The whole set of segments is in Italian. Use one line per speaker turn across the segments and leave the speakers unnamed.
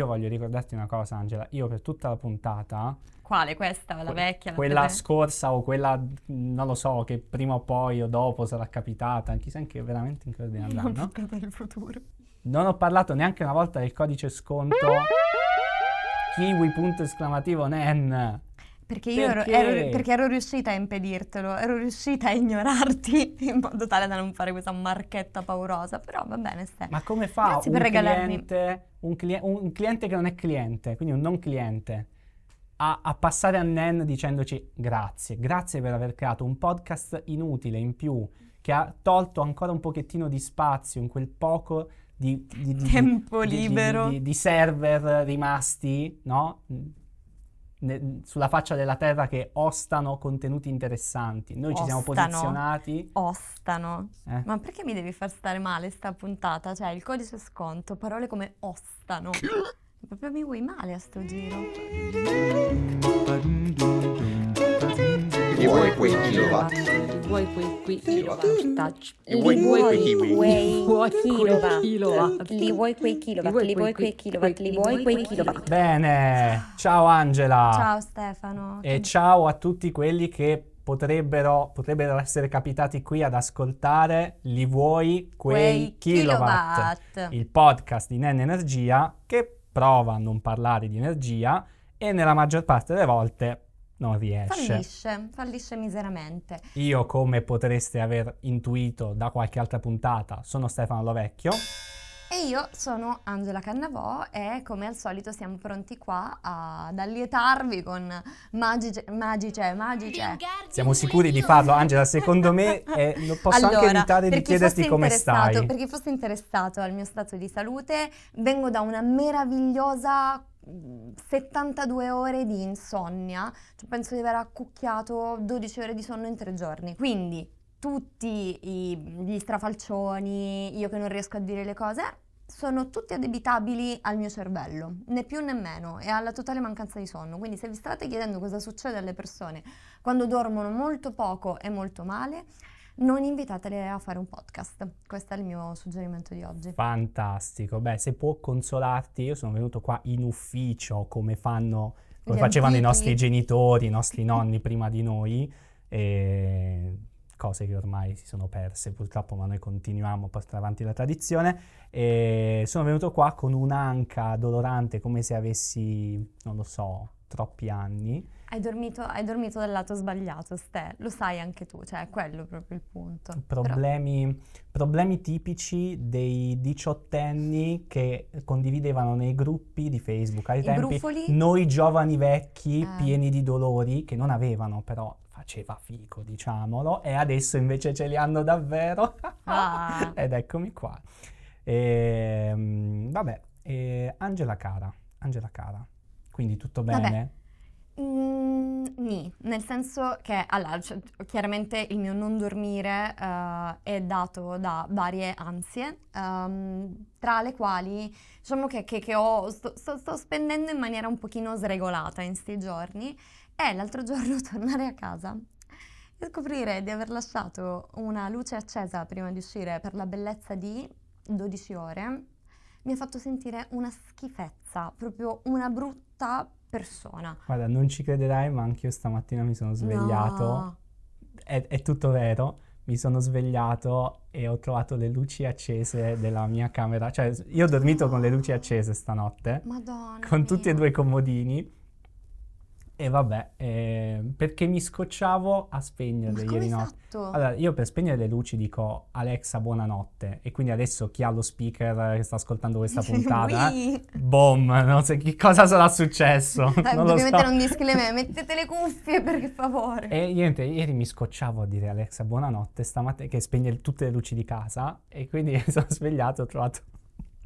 io voglio ricordarti una cosa, Angela. Io per tutta la puntata,
Quale? Questa? La
que-
vecchia? La
quella
presente?
scorsa o quella, non lo so, che prima o poi o dopo sarà capitata, chissà anche veramente in che ordine
Non
andranno.
toccate il futuro.
Non ho parlato neanche una volta del codice sconto kiwi punto esclamativo nen.
Perché io ero,
Perché?
ero- perché ero riuscita a impedirtelo, ero riuscita a ignorarti in modo tale da non fare questa marchetta paurosa, però va bene, stai.
Ma come fa
Grazie
un
per regalarmi.
cliente, un, cli- un cliente che non è cliente, quindi un non cliente, a, a passare a Nen dicendoci grazie, grazie per aver creato un podcast inutile in più, che ha tolto ancora un pochettino di spazio in quel poco di, di- di-
Tempo libero.
di server rimasti, no? Ne- sulla faccia della terra che ostano contenuti interessanti. Noi ci siamo
Ostano.
posizionati.
Ostano.
eh?
Ma perché mi devi far stare male sta puntata? Cioè, il codice sconto, parole come ostano. Proprio mi vuoi male a sto giro.
Li vuoi quei kilowatt?
Li vuoi quei
Kilowatt.
touch?
Li vuoi quei kiwi?
Li vuoi
kilowatt. Li vuoi quei kilowatt,
Li
li vuoi quei kilowatt, li vuoi quei kilowatt.
Bene, ciao Angela.
Ciao Stefano.
E ciao a tutti quelli che potrebbero, potrebbero essere capitati qui ad ascoltare Li vuoi quei, kilowatt, il podcast di Nen Energia che prova a non parlare di energia e nella maggior parte delle volte non riesce.
Fallisce, fallisce miseramente.
Io, come potreste aver intuito da qualche altra puntata, sono Stefano Lovecchio.
E io sono Angela Cannavò e come al solito siamo pronti qua ad allietarvi con magice, magice, magice.
Siamo sicuri di farlo, Angela? Secondo me eh, posso anche
Allora,
evitare
per
di
chi
chiederti come stai.
Per chi fosse interessato al mio stato di salute, vengo da una meravigliosa 72 ore di insonnia, Cioè, penso di aver accucchiato 12 ore di sonno in tre giorni, quindi tutti i- gli strafalcioni, io che non riesco a dire le cose, sono tutti addebitabili al mio cervello, né più né meno, e alla totale mancanza di sonno. Quindi se vi state chiedendo cosa succede alle persone quando dormono molto poco e molto male, non invitatele a fare un podcast. Questo è il mio suggerimento di oggi.
Fantastico. Beh, se può consolarti, io sono venuto qua in ufficio come fanno, come
Gli
facevano i
antichi.
nostri genitori, i nostri nonni prima di noi, e cose che ormai si sono perse purtroppo, ma noi continuiamo a portare avanti la tradizione. E sono venuto qua con un'anca dolorante come se avessi, non lo so, troppi anni.
Hai dormito, hai dormito dal lato sbagliato, Ste, lo sai anche tu, cioè è quello proprio il punto. Però-
Problemi, problemi tipici dei diciottenni che condividevano nei gruppi di Facebook ai
I
tempi
brufoli?
noi giovani vecchi
Eh.
pieni di dolori che non avevano però faceva fico diciamolo e adesso invece ce li hanno davvero
Ah.
ed eccomi qua Ehm, vabbè eh, Angela cara Angela cara quindi tutto
Vabbè.
bene?
Mm, nì, nel senso che allora, cioè, chiaramente il mio non dormire eh, è dato da varie ansie, ehm, tra le quali diciamo che, che- che ho, sto, sto- sto spendendo in maniera un pochino sregolata in sti giorni e l'altro giorno tornare a casa e scoprire di aver lasciato una luce accesa prima di uscire per la bellezza di 12 ore mi ha fatto sentire una schifezza, proprio una brutta persona.
Guarda, non ci crederai, ma anch'io stamattina mi sono svegliato.
No.
È, è tutto vero. Mi sono svegliato e ho trovato le luci accese della mia camera. Cioè, io ho dormito con le luci accese stanotte,
Madonna.
con tutti e
mia.
due i comodini. E vabbè, eh, perché mi scocciavo a spegnerle
come
ieri notte.
fatto?
Allora, io per spegnere le luci dico Alexa, buonanotte. E quindi adesso chi ha lo speaker che sta ascoltando questa puntata, boom, non so che cosa sarà successo.
Eh,
non
devi
so.
mettere un disclaimer, mettete le cuffie per favore.
E niente, ieri mi scocciavo a dire Alexa buonanotte stamattina che spegne tutte le luci di casa e quindi sono svegliato e ho trovato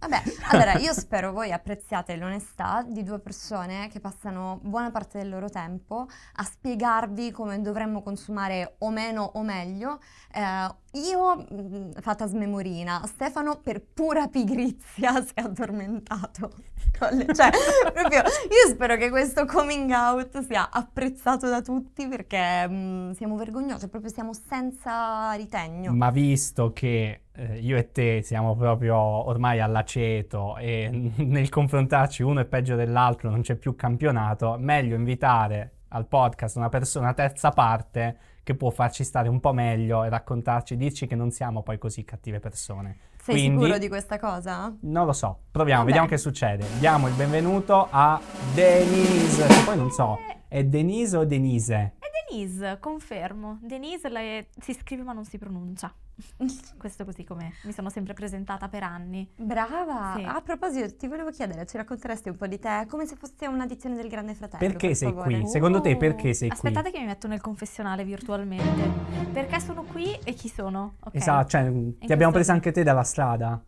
Vabbè, allora io spero voi apprezziate l'onestà di due persone che passano buona parte del loro tempo a spiegarvi come dovremmo consumare o meno o meglio. Eh, io, mh, fatta smemorina, Stefano per pura pigrizia si è addormentato. Cioè, proprio, io spero che questo coming out sia apprezzato da tutti perché mh, siamo vergognosi, proprio siamo senza ritegno.
Ma visto che eh, io e te siamo proprio ormai all'aceto e nel confrontarci uno è peggio dell'altro, non c'è più campionato, meglio invitare al podcast una persona terza parte che può farci stare un po' meglio e raccontarci, dirci che non siamo poi così cattive persone.
Sei
Quindi-
sicuro di questa cosa?
Non lo so, proviamo,
Vabbè.
vediamo che succede. Diamo il benvenuto a Denise, che poi non so, è Denise o Denise?
Denise, confermo. Denise lei- si scrive ma non si pronuncia. Questo così come mi sono sempre presentata per anni.
Brava!
Sì.
A proposito, ti volevo chiedere, ci racconteresti un po' di te, come se fosse un'edizione del Grande Fratello?
Perché
per
sei
favore?
qui? Secondo te perché sei
Aspettate che mi metto nel confessionale virtualmente. Perché sono qui e chi sono? Ok.
qui? Esatto, cioè, ti
questo-
abbiamo presa anche te dalla strada?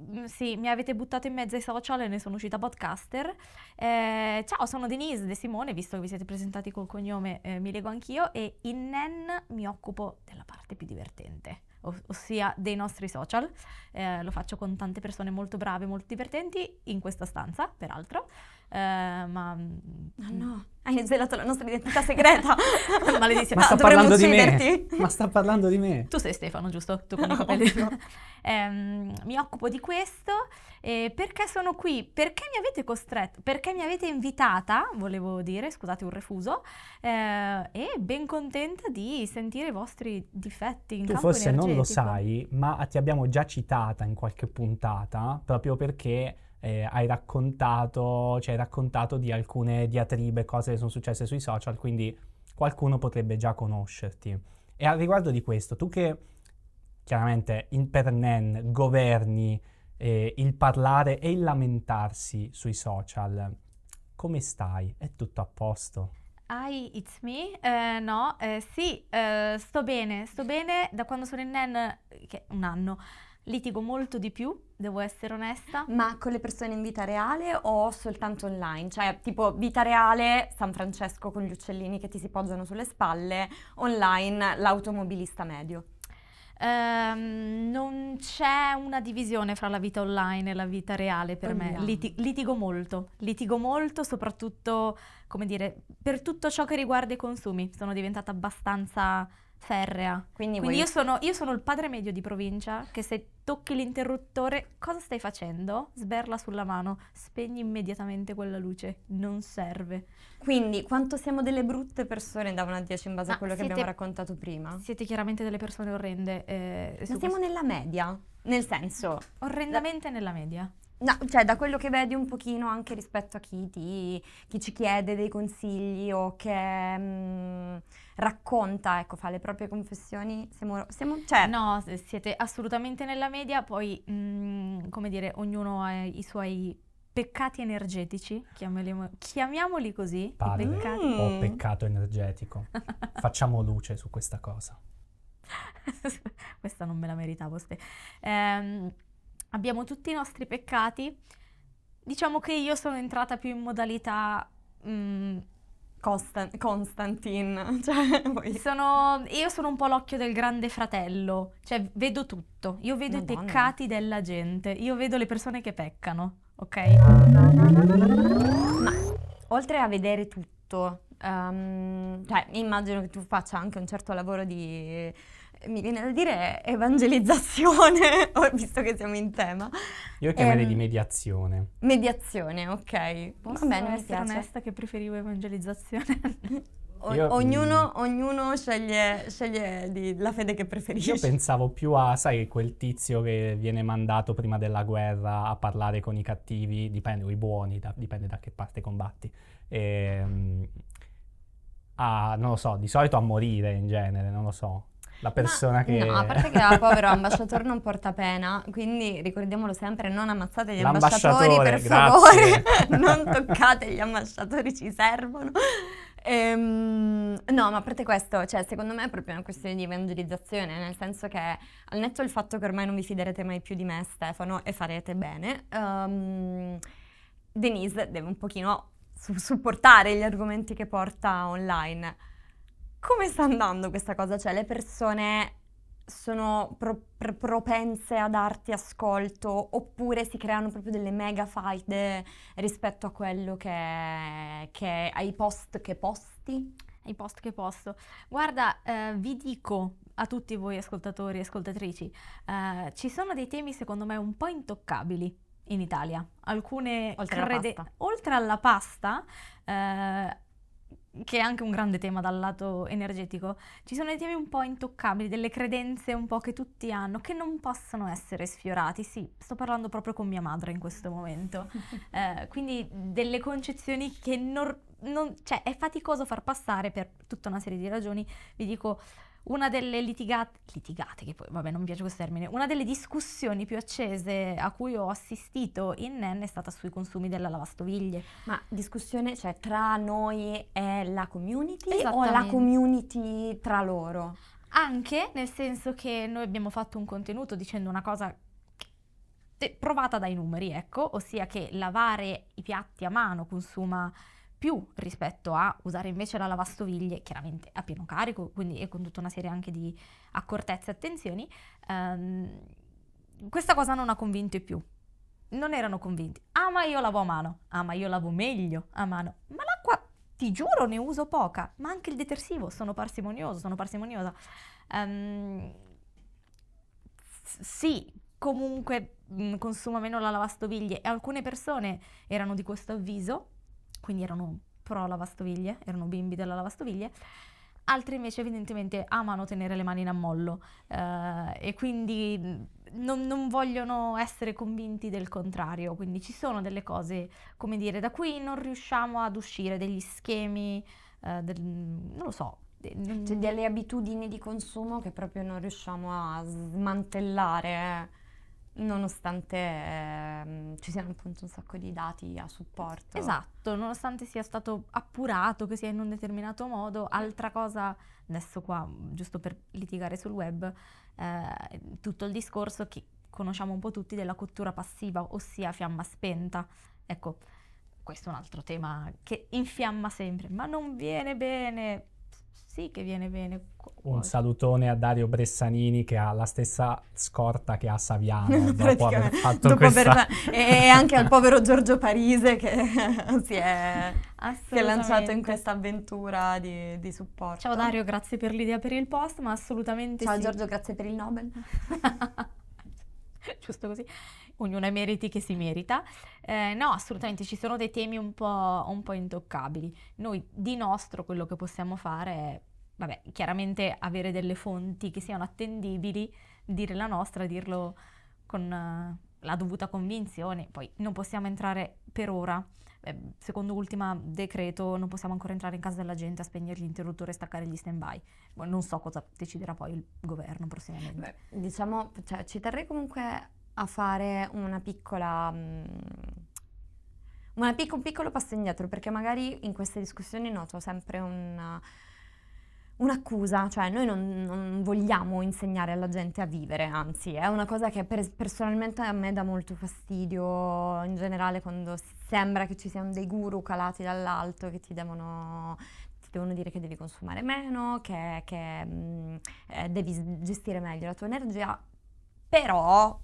Mm, Sì, mi avete buttato in mezzo ai social e ne sono uscita podcaster. Eh, ciao, sono Denise De Simone, visto che vi siete presentati col cognome, eh, mi leggo anch'io e in NEN mi occupo della parte più divertente, o- ossia dei nostri social. Eh, lo faccio con tante persone molto brave, molto divertenti, in questa stanza, peraltro. Eh, ma...
Ah no, hai svelato la nostra identità segreta!
Maledizione.
Ma sta
Ah, dovremmo
parlando di me?
ucciderti.
Ma sta parlando di me?
Tu sei Stefano, giusto? Tu con i capelli. Ehm, mi occupo di questo. E perché sono qui? Perché mi avete costretto? Perché mi avete invitata, volevo dire, scusate un refuso, eh, e ben contenta di sentire i vostri difetti in
Tu
campo
forse non lo
energetico.
sai, ma ti abbiamo già citata in qualche puntata proprio perché eh, hai raccontato, ci hai raccontato di alcune diatribe, cose che sono successe sui social, quindi qualcuno potrebbe già conoscerti. E al riguardo di questo, tu che chiaramente in per governi eh, il parlare e il lamentarsi sui social, come stai? È tutto a posto?
Hi, it's me. Eh, no, eh, sì, eh, sto bene, sto bene da quando sono in NEN, che è un anno. Litigo molto di più, devo essere onesta.
Ma con le persone in vita reale o soltanto online? Cioè, tipo vita reale, San Francesco con gli uccellini che ti si poggiano sulle spalle, online l'automobilista medio.
Ehm, non c'è una divisione fra la vita online e la vita reale per me.
Vogliamo.
Liti- litigo molto, litigo molto, soprattutto, come dire, per tutto ciò che riguarda i consumi. Sono diventata abbastanza ferrea.
Quindi,
Quindi io sono, io sono il padre medio di provincia che se tocchi l'interruttore, cosa stai facendo? Sberla sulla mano, spegni immediatamente quella luce, non serve.
Quindi quanto siamo delle brutte persone da 1 a 10 in base a
Ma
quello che
siete-
abbiamo raccontato prima?
Siete chiaramente delle persone orrende. eh,
Ma siamo
questo-
nella media, nel senso,
orrendamente nella media.
No, cioè da quello che vedi un pochino anche rispetto a chi, ti, chi ci chiede dei consigli o che mm, racconta, ecco, fa le proprie confessioni, siamo, siamo cioè,
No, siete assolutamente nella media, poi mm, come dire, ognuno ha i suoi peccati energetici, chiamiamoli, chiamiamoli così, i
Padre,
peccati.
Mm.
ho peccato energetico. Facciamo luce su questa cosa.
Questa non me la meritavo. Ste. Ehm, abbiamo tutti i nostri peccati. Diciamo che io sono entrata più in modalità... mm,
Constan- Constantine, cioè, voi-
sono, io sono un po' l'occhio del grande fratello, cioè vedo tutto, io vedo i
Madonna.
peccati della gente, io vedo le persone che peccano, ok?
Ma oltre a vedere tutto, ehm, cioè immagino che tu faccia anche un certo lavoro di, mi viene da dire, evangelizzazione, visto che siamo in tema.
Io chiamerei
Ehm,
di mediazione.
Mediazione, ok.
Posso
Va bene, mi
essere
piace.
onesta che preferivo evangelizzazione.
O-
Io,
ognuno,
mm,
ognuno sceglie, sceglie di- la fede che preferisce.
Io pensavo più a, sai, quel tizio che viene mandato prima della guerra a parlare con i cattivi, dipende, o i buoni, da- dipende da che parte combatti. Ehm, a, non lo so, di solito a morire in genere, non lo so. La persona
Ma-
che...
No, a parte che a povero ambasciatore non porta pena, quindi ricordiamolo sempre, non ammazzate gli ambasciatori per favore, non toccate gli ambasciatori, ci servono. Ehm, no, ma a parte questo, cioè, secondo me è proprio una questione di evangelizzazione, nel senso che al netto del fatto che ormai non vi fiderete mai più di me, Stefano, e farete bene, ehm, Denise deve un pochino su- supportare gli argomenti che porta online. Come sta andando questa cosa? Cioè, le persone sono pro- pro- propense a darti ascolto oppure si creano proprio delle mega faide rispetto a quello che, che ai post che posti?
ai post che posto. Guarda, eh, vi dico a tutti voi ascoltatori e ascoltatrici, eh, ci sono dei temi secondo me un po' intoccabili in Italia. Alcune
Oltre alla
crede-
pasta.
oltre alla pasta, eh, che è anche un grande tema dal lato energetico, ci sono dei temi un po' intoccabili, delle credenze un po' che tutti hanno, che non possono essere sfiorati. Sì, sto parlando proprio con mia madre in questo momento. Eh, quindi delle concezioni che non, non- cioè è faticoso far passare per tutta una serie di ragioni. Vi dico, una delle litigate, litigate, che poi vabbè non mi piace questo termine, una delle discussioni più accese a cui ho assistito in NEN è stata sui consumi della lavastoviglie.
Ma discussione, cioè tra noi e la community o la community tra loro?
Anche nel senso che noi abbiamo fatto un contenuto dicendo una cosa provata dai numeri, ecco, ossia che lavare i piatti a mano consuma più rispetto a usare invece la lavastoviglie, chiaramente a pieno carico, quindi e con tutta una serie anche di accortezze e attenzioni. Ehm, questa cosa non ha convinto più. Non erano convinti. Ah, ma io lavo a mano. Ah, ma io lavo meglio a mano. Ma l'acqua, ti giuro, ne uso poca. Ma anche il detersivo, sono parsimonioso, sono parsimoniosa. S- sì, comunque mh, consuma meno la lavastoviglie e alcune persone erano di questo avviso, quindi erano pro lavastoviglie, erano bimbi della lavastoviglie. Altre invece evidentemente amano tenere le mani in ammollo eh, e quindi non, non vogliono essere convinti del contrario, quindi ci sono delle cose, come dire, da cui non riusciamo ad uscire, degli schemi, eh, del- non lo so. non-
Cioè delle abitudini di consumo che proprio non riusciamo a smantellare nonostante ehm, ci siano appunto un sacco di dati a supporto.
Esatto, nonostante sia stato appurato che sia in un determinato modo, altra cosa, adesso qua, giusto per litigare sul web, eh, tutto il discorso che conosciamo un po' tutti della cottura passiva, ossia fiamma spenta. Ecco, questo è un altro tema che infiamma sempre, ma non viene bene. Sì che viene bene.
Un salutone a Dario Bressanini che ha la stessa scorta che ha Saviano dopo aver fatto
dopo
questa...
aver e anche al povero Giorgio Parise che si è, si è lanciato in questa avventura di, di supporto.
Ciao Dario, grazie per l'idea per il post, ma assolutamente
Ciao
sì.
Giorgio, grazie per il Nobel.
Giusto così, ognuno ha i meriti che si merita. Eh, no, assolutamente, ci sono dei temi un po', un po' intoccabili. Noi di nostro quello che possiamo fare è, vabbè, chiaramente avere delle fonti che siano attendibili, dire la nostra, dirlo con eh, la dovuta convinzione. Poi non possiamo entrare per ora. eh, secondo ultima decreto non possiamo ancora entrare in casa della gente a spegnere gli interruttori e staccare gli stand by. non so cosa deciderà poi il governo prossimamente.
Beh, diciamo, cioè, ci terrei comunque a fare una piccola... mm, una pic- un piccolo passo indietro, perché magari in queste discussioni noto sempre un- un'accusa, cioè noi non, non vogliamo insegnare alla gente a vivere, anzi è una cosa che per- personalmente a me dà molto fastidio in generale quando sembra che ci siano dei guru calati dall'alto che ti devono, ti devono dire che devi consumare meno, che, che, mm, eh, devi gestire meglio la tua energia, però,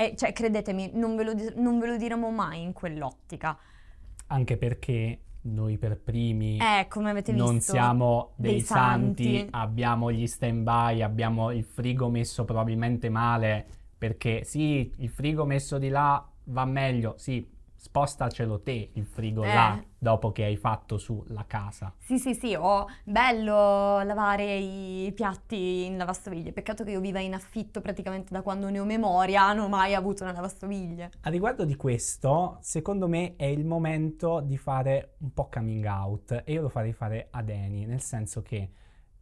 eh, cioè, credetemi, non ve, lo, non ve lo diremo mai in quell'ottica.
Anche perché noi per primi
Eh, come avete visto...
non siamo dei,
dei
santi,
santi.
abbiamo gli stand by, abbiamo il frigo messo probabilmente male, perché sì, il frigo messo di là va meglio, sì, spostacelo te il frigo
Eh.
là dopo che hai fatto su la casa.
Sì, sì, sì, oh, bello lavare i piatti in lavastoviglie. Peccato che io viva in affitto praticamente da quando ne ho memoria, non ho mai avuto una lavastoviglie.
A riguardo di questo, secondo me è il momento di fare un po' coming out e io lo farei fare ad Eni, nel senso che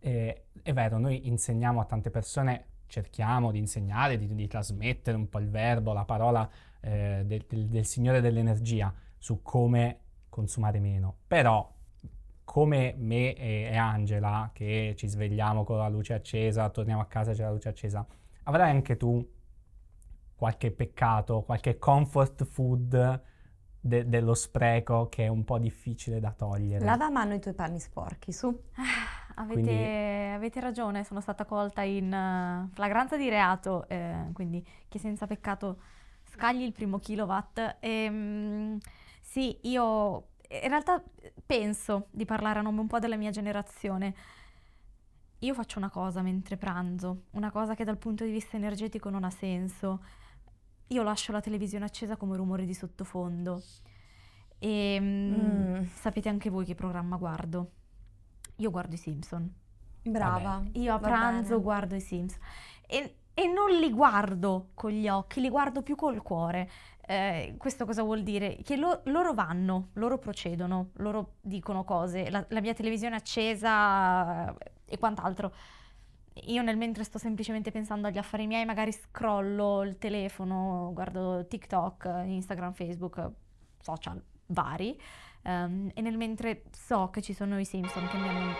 eh, è vero, noi insegniamo a tante persone, cerchiamo di insegnare, di, di trasmettere un po' il verbo, la parola eh, del, del- del Signore dell'energia su come consumare meno. Però, come me e, e Angela, che ci svegliamo con la luce accesa, torniamo a casa e c'è la luce accesa, avrai anche tu qualche peccato, qualche comfort food de- dello spreco che è un po' difficile da togliere.
Lava a mano i tuoi panni sporchi, su.
Avete,
Quindi-
avete ragione, sono stata colta in eh, flagranza di reato, eh, quindi chi senza peccato scagli il primo kilowatt. Ehm, sì, io in realtà penso di parlare a nome un po' della mia generazione. Io faccio una cosa mentre pranzo, una cosa che dal punto di vista energetico non ha senso. Io lascio la televisione accesa come rumore di sottofondo. E mm,
Mm.
sapete anche voi che programma guardo? Io guardo i Simpson.
Brava.
Io a pranzo
bene.
guardo i Simpson e, e non li guardo con gli occhi, li guardo più col cuore. Eh, questo cosa vuol dire? Che lo- loro vanno, loro procedono, loro dicono cose, la, la mia televisione è accesa eh, e quant'altro. Io nel mentre sto semplicemente pensando agli affari miei, magari scrollo il telefono, guardo TikTok, Instagram, Facebook, social vari. Ehm, e nel mentre so che ci sono i Simpson che mi hanno...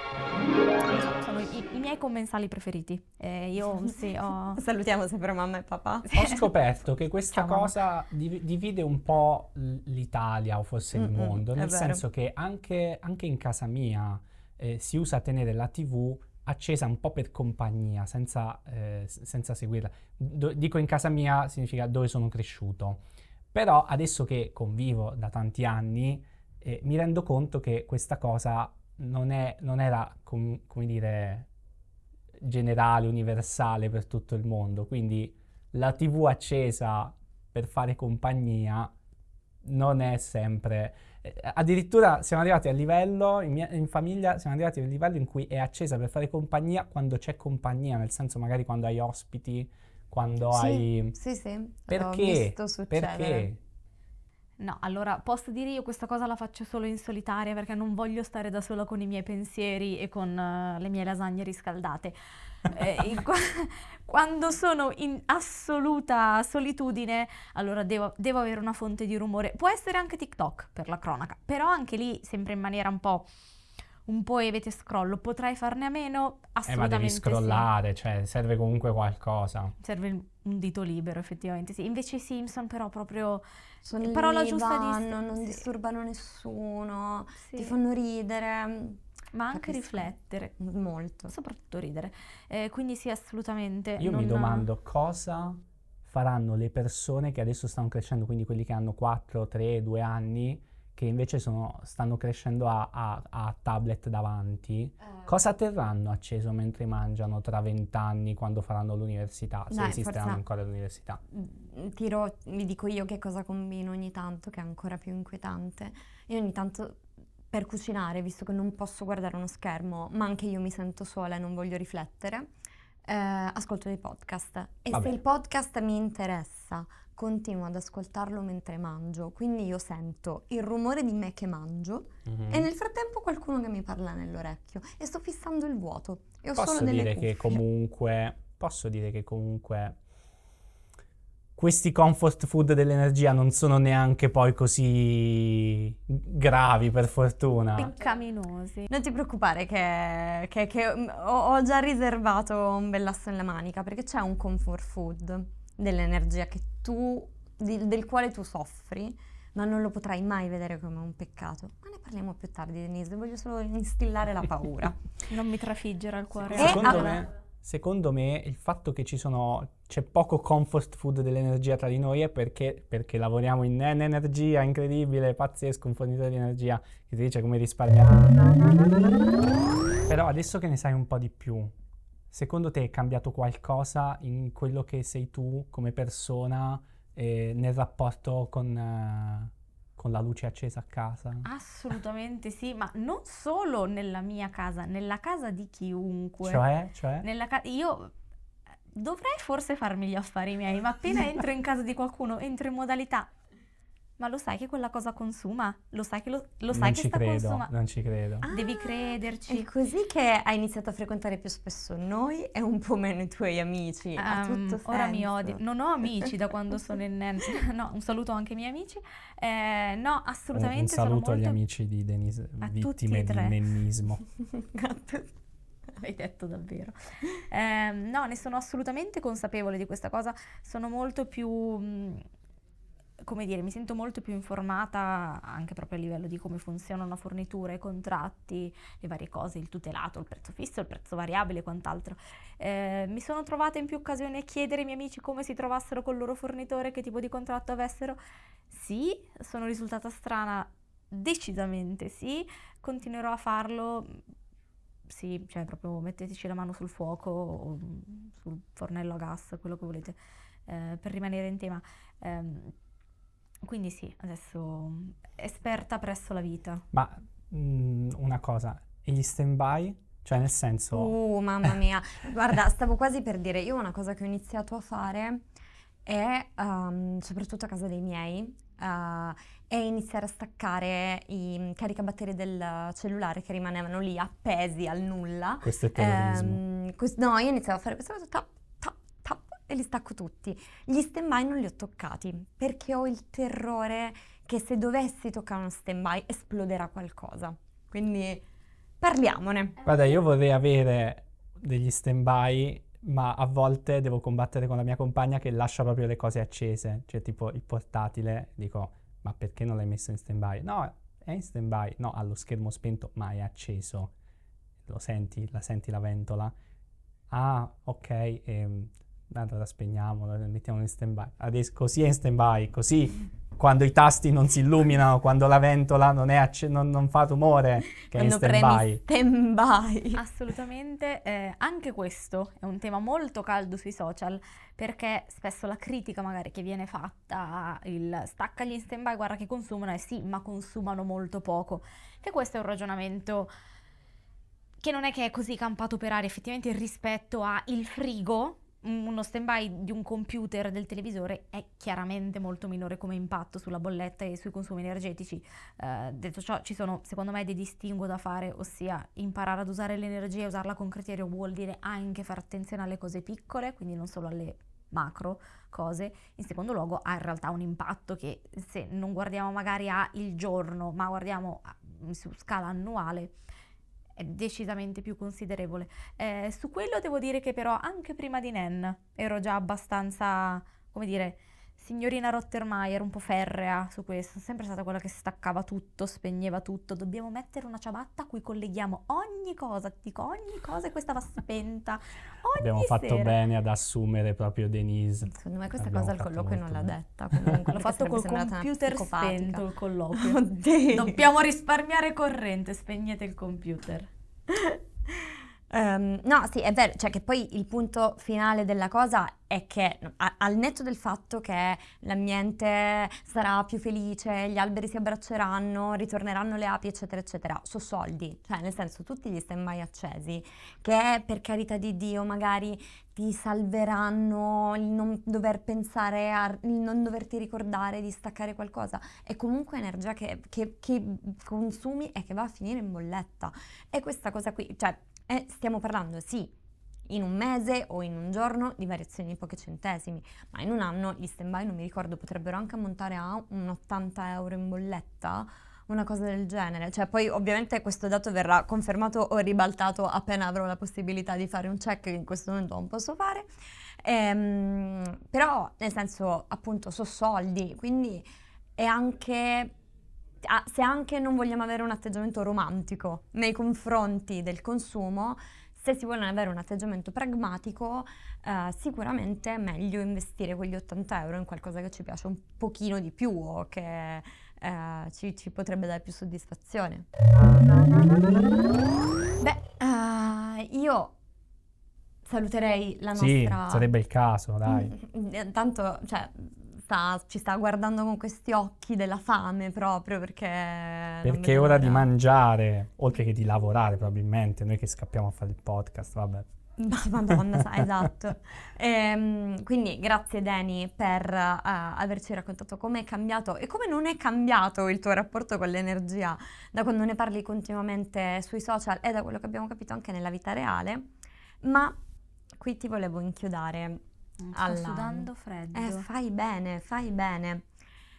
sono i, i miei commensali preferiti. Eh, io sì, ho...
Salutiamo sempre mamma e papà.
Ho scoperto che questa
Ciao,
cosa div- divide un po' l'Italia o forse il
Mm-mm,
mondo,
è
nel senso che anche, anche in casa mia eh, si usa tenere la TV accesa un po' per compagnia, senza, eh, senza seguirla. Do- dico in casa mia significa dove sono cresciuto. Però adesso che convivo da tanti anni, eh, mi rendo conto che questa cosa non, è- non era, com- come dire, generale, universale per tutto il mondo. Quindi la TV accesa per fare compagnia non è sempre... eh, addirittura siamo arrivati al livello, in, mia- in famiglia siamo arrivati al livello in cui è accesa per fare compagnia quando c'è compagnia, nel senso magari quando hai ospiti, quando
Sì,
hai...
Sì, sì.
Perché?
visto succedere.
Perché?
No, allora posso dire io questa cosa la faccio solo in solitaria perché non voglio stare da sola con i miei pensieri e con eh, le mie lasagne riscaldate. Eh, qua- quando sono in assoluta solitudine, allora devo, devo avere una fonte di rumore. Può essere anche TikTok per la cronaca, però anche lì sempre in maniera un po', un po' evite scrollo. Potrei farne a meno?
Eh, ma
Assolutamente
devi
sì.
scrollare, cioè serve comunque qualcosa.
Serve un dito libero, effettivamente sì. Invece i Simpson però proprio...
Sono
Però la
lì,
giusta
vanno,
dist-
non
sì.
disturbano nessuno,
sì,
ti fanno ridere.
ma anche
capisco.
riflettere.
Molto.
soprattutto ridere. Eh, quindi sì, assolutamente.
Io mi
non-
domando cosa faranno le persone che adesso stanno crescendo, quindi quelli che hanno 4, 3, 2 anni, che invece sono- stanno crescendo a, a- a tablet davanti. Cosa terranno acceso mentre mangiano tra 20 anni quando faranno l'università? Se
Dai,
esisteranno
forza-
ancora l'università.
Mm, Tiro, vi dico io che cosa combino ogni tanto, che è ancora più inquietante. Io ogni tanto per cucinare, visto che non posso guardare uno schermo, ma anche io mi sento sola e non voglio riflettere, eh, ascolto dei podcast. E
Vabbè.
se il podcast mi interessa, continuo ad ascoltarlo mentre mangio. Quindi io sento il rumore di me che mangio
Mhm.
e nel frattempo qualcuno che mi parla nell'orecchio e sto fissando il vuoto. E ho
Posso
solo delle
dire che comunque, posso dire che comunque questi comfort food dell'energia non sono neanche poi così gravi per fortuna.
Peccaminosi.
Non ti preoccupare che, che- che, mm, ho, ho già riservato un bell'asso nella manica perché c'è un comfort food dell'energia che tu, di- del quale tu soffri, ma non lo potrai mai vedere come un peccato. Ma ne parliamo più tardi, Denise, voglio solo instillare la paura.
Non mi trafiggere al cuore.
E
Secondo
a-
me, secondo me il fatto che ci sono, c'è poco comfort food dell'energia tra di noi è perché, perché lavoriamo in Energia, incredibile, pazzesco, un fornitore di energia che ti dice come risparmiare. Però adesso che ne sai un po' di più, secondo te è cambiato qualcosa in quello che sei tu come persona eh, nel rapporto con, eh, con la luce accesa a casa?
Assolutamente sì, ma non solo nella mia casa, nella casa di chiunque.
Cioè, cioè?
Nella ca- io eh, dovrei forse farmi gli affari miei, ma appena entro in casa di qualcuno, entro in modalità. Ma lo sai che quella cosa consuma? Lo sai che, lo, lo sai
non
che
ci
sta
credo,
consumando?
non ci credo.
Devi
Ah,
crederci.
È così che hai iniziato a frequentare più spesso noi e un po' meno i tuoi amici. tutto
ora mi odi. Non ho amici da quando sono in NEN. No, un saluto anche ai miei amici. Eh, no,
Un, un
assolutamente sono
saluto agli
molto...
amici di Denise,
A
vittime di nennismo.
Hai detto davvero. Ehm, no, ne sono assolutamente consapevole di questa cosa. Sono molto più, mh, come dire, mi sento molto più informata anche proprio a livello di come funziona una fornitura, i contratti, le varie cose, il tutelato, il prezzo fisso, il prezzo variabile e quant'altro. Eh, mi sono trovata in più occasioni a chiedere ai miei amici come si trovassero col loro fornitore, che tipo di contratto avessero. Sì, sono risultata strana decisamente sì, continuerò a farlo. Sì, cioè proprio metteteci la mano sul fuoco o sul fornello a gas, quello che volete, eh, per rimanere in tema. Ehm, quindi sì, adesso esperta presso la vita.
Ma mm, una cosa, e gli stand-by? Cioè nel senso...
Uh, mamma mia. Guarda, stavo quasi per dire, io una cosa che ho iniziato a fare è, um, soprattutto a casa dei miei, uh, è iniziare a staccare i caricabatteri del cellulare che rimanevano lì appesi al nulla.
Questo è terrorismo.
Ehm, quest- no, io iniziavo a fare questa cosa, tap, e li stacco tutti. Gli stand-by non li ho toccati, perché ho il terrore che se dovessi toccare uno stand-by esploderà qualcosa. Quindi parliamone.
Guarda, io vorrei avere degli stand-by, ma a volte devo combattere con la mia compagna che lascia proprio le cose accese. Cioè, tipo il portatile, dico, ma perché non l'hai messo in stand-by? No, è in stand-by. No, ha lo schermo spento, ma è acceso. Lo senti? La senti la ventola? Ah, ok, ehm, allora spegniamo, lo mettiamo in stand-by. Adesso così è in stand-by, così quando i tasti non si illuminano, quando la ventola non, è acce- non, non fa rumore, che
Quando
è in stand-by.
premi stand-by.
Assolutamente, eh, anche questo è un tema molto caldo sui social perché spesso la critica magari che viene fatta, il staccagli in stand-by, guarda che consumano, è sì, ma consumano molto poco. Che questo è un ragionamento che non è che è così campato per aria, effettivamente rispetto a il frigo, uno stand-by di un computer del televisore è chiaramente molto minore come impatto sulla bolletta e sui consumi energetici. Eh, detto ciò, ci sono secondo me dei distinguo da fare, ossia imparare ad usare l'energia e usarla con criterio vuol dire anche fare attenzione alle cose piccole, quindi non solo alle macro cose. In secondo luogo ha in realtà un impatto che se non guardiamo magari a il giorno, ma guardiamo a- su scala annuale, è decisamente più considerevole. Eh, su quello devo dire che però anche prima di Nen ero già abbastanza, come dire, signorina Rottermeier, un po' ferrea su questo. Sono sempre stata quella che staccava tutto, spegneva tutto. Dobbiamo mettere una ciabatta a cui colleghiamo ogni cosa, ti dico ogni cosa e questa va spenta. Ogni
Abbiamo fatto
sera.
bene ad assumere proprio Denise.
Secondo me questa
Abbiamo
cosa al
fatto
colloquio non l'ha
bene.
detta. Comunque,
L'ho fatto col computer spento il colloquio.
Oddio.
Dobbiamo risparmiare corrente, spegnete il computer.
Ehm, no, sì, è vero, cioè che poi il punto finale della cosa è che a- al netto del fatto che l'ambiente sarà più felice, gli alberi si abbracceranno, ritorneranno le api, eccetera, eccetera, sono soldi, cioè nel senso tutti gli stand-by accesi, che per carità di Dio magari ti salveranno il non dover pensare, a, il non doverti ricordare di staccare qualcosa, è comunque energia che, che- che consumi e che va a finire in bolletta. E questa cosa qui, cioè, eh, stiamo parlando, sì, in un mese o in un giorno di variazioni di pochi centesimi, ma in un anno gli stand-by, non mi ricordo, potrebbero anche ammontare a un 80 euro in bolletta, una cosa del genere. Cioè, poi ovviamente questo dato verrà confermato o ribaltato appena avrò la possibilità di fare un check che in questo momento non posso fare. Ehm, però, nel senso, appunto, so soldi, quindi è anche ah, se anche non vogliamo avere un atteggiamento romantico nei confronti del consumo, se si vuole avere un atteggiamento pragmatico, eh, sicuramente è meglio investire quegli 80 euro in qualcosa che ci piace un pochino di più o che eh, ci, ci potrebbe dare più soddisfazione. Beh, eh, io saluterei la
Sì,
nostra...
sarebbe il caso, dai.
Mm, eh, Tanto, cioè, sta- ci sta guardando con questi occhi della fame proprio perché...
Perché è ora di mangiare, oltre che di lavorare probabilmente, noi che scappiamo a fare il podcast, vabbè.
Ma- Madonna, sa- esatto. Ehm, quindi grazie Dani per eh, averci raccontato come è cambiato e come non è cambiato il tuo rapporto con l'energia da quando ne parli continuamente sui social e da quello che abbiamo capito anche nella vita reale. Ma qui ti volevo inchiodare.
Sto
Alla-
sudando freddo.
Eh, fai bene, fai bene.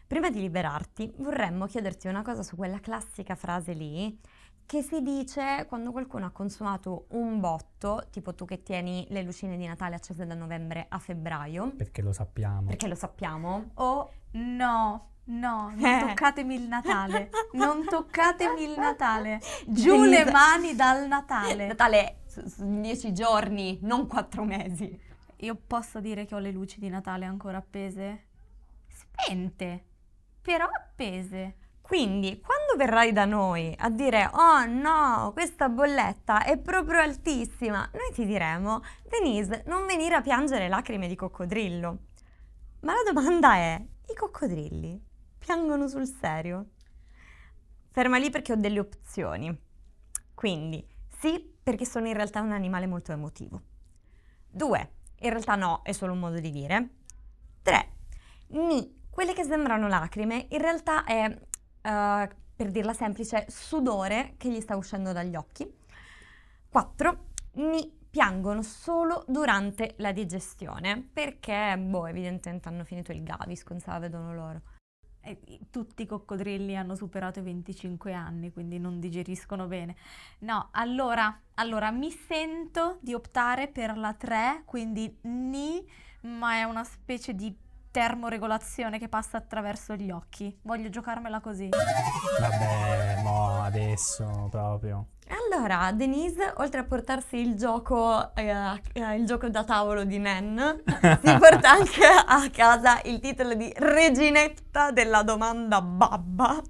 Prima di liberarti, vorremmo chiederti una cosa su quella classica frase lì che si dice quando qualcuno ha consumato un botto, tipo tu che tieni le lucine di Natale accese da novembre a febbraio,
Perché lo sappiamo.
perché lo sappiamo.
Oh no, no, non
Eh.
toccatemi il Natale. Non toccatemi il Natale. Giù
Denise-
le mani dal Natale.
Natale su, su dieci giorni, non quattro mesi.
Io posso dire che ho le luci di Natale ancora appese? Spente, però appese.
Quindi, quando verrai da noi a dire oh no, questa bolletta è proprio altissima, noi ti diremo, Denise, non venire a piangere lacrime di coccodrillo. Ma la domanda è, i coccodrilli piangono sul serio? Ferma lì perché ho delle opzioni. Quindi, sì, perché sono in realtà un animale molto emotivo. Due, in realtà no, è solo un modo di dire. Tre, ni, quelle che sembrano lacrime, in realtà è, uh, per dirla semplice, sudore che gli sta uscendo dagli occhi. 4. Ni piangono solo durante la digestione perché, boh, evidentemente hanno finito il Gaviscon, se la vedono loro.
Tutti i coccodrilli hanno superato i 25 anni, quindi non digeriscono bene. No, allora, allora mi sento di optare per la 3, quindi ni, ma è una specie di termoregolazione che passa attraverso gli occhi. Voglio giocarmela così.
Vabbè, mo adesso proprio.
Allora, Denise, oltre a portarsi il gioco, eh, eh, il gioco da tavolo di Nen, si porta anche a casa il titolo di reginetta della domanda babba.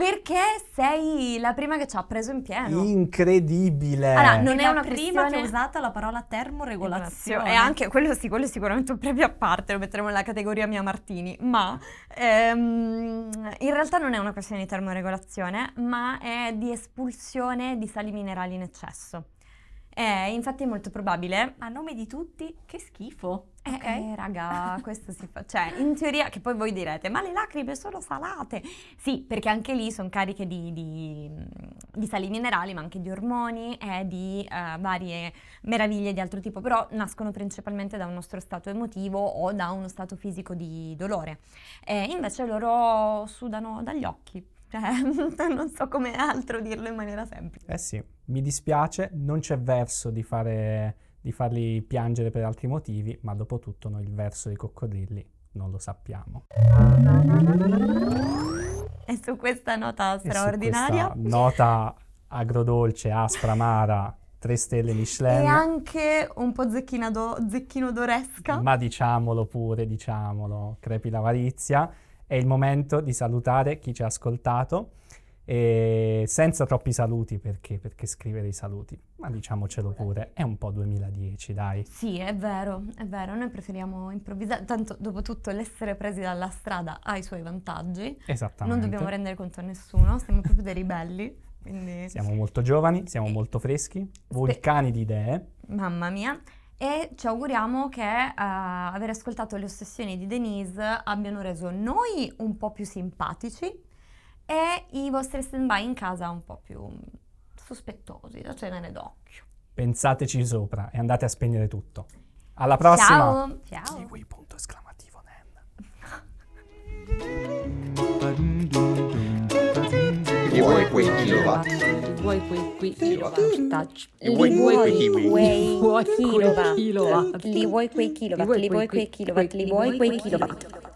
Perché sei la prima che ci ha preso in pieno.
Incredibile!
Allora, non è
la
una
prima
questione...
che ha usato la parola termoregolazione.
E anche quello sì, quello è sicuramente un premio a parte, lo metteremo nella categoria Mia Martini, ma ehm, in realtà non è una questione di termoregolazione, ma è di espulsione di sali minerali in eccesso. È infatti molto probabile.
A nome di tutti, che schifo.
Eh,
ok?
eh, raga, questo si fa. Cioè, in teoria, che poi voi direte, ma le lacrime sono salate. Sì, perché anche lì sono cariche di, di, di sali minerali, ma anche di ormoni e di eh, varie meraviglie di altro tipo, però nascono principalmente da un nostro stato emotivo o da uno stato fisico di dolore. E invece loro sudano dagli occhi. Cioè, non so come altro dirlo in maniera semplice.
Eh sì, mi dispiace, non c'è verso di, fare, di farli piangere per altri motivi, ma dopo tutto noi il verso dei coccodrilli non lo sappiamo.
E su questa nota straordinaria...
questa nota agrodolce, aspra, amara, 3 stelle Michelin.
E anche un po' zecchinado- zecchinodoresca.
Ma diciamolo pure, diciamolo, crepi l'avarizia. È il momento di salutare chi ci ha ascoltato e senza troppi saluti perché, perché scrivere i saluti, ma diciamocelo pure, è un po' 2010, dai.
Sì, è vero, è vero, noi preferiamo improvvisare, tanto dopo tutto l'essere presi dalla strada ha i suoi vantaggi,
Esattamente.
non dobbiamo rendere conto a nessuno, siamo proprio dei ribelli, quindi
Siamo molto giovani, siamo molto freschi, vulcani di idee.
mamma mia. E ci auguriamo che eh, aver ascoltato le ossessioni di Denise abbiano reso noi un po' più simpatici e i vostri stand-by in casa un po' più sospettosi da tenere d'occhio.
Pensateci sopra e andate a spegnere tutto. Alla prossima!
Ciao! Ciao!
Kiwi, punto esclamativo, Nen.
Li vuoi quei kilowatt?
Vuoi quei qui
Kilowatt.
Li vuoi quei
Vuoi kilowatt.
Li vuoi quei kilowatt, li vuoi quei kilowatt, li vuoi quei kilowatt.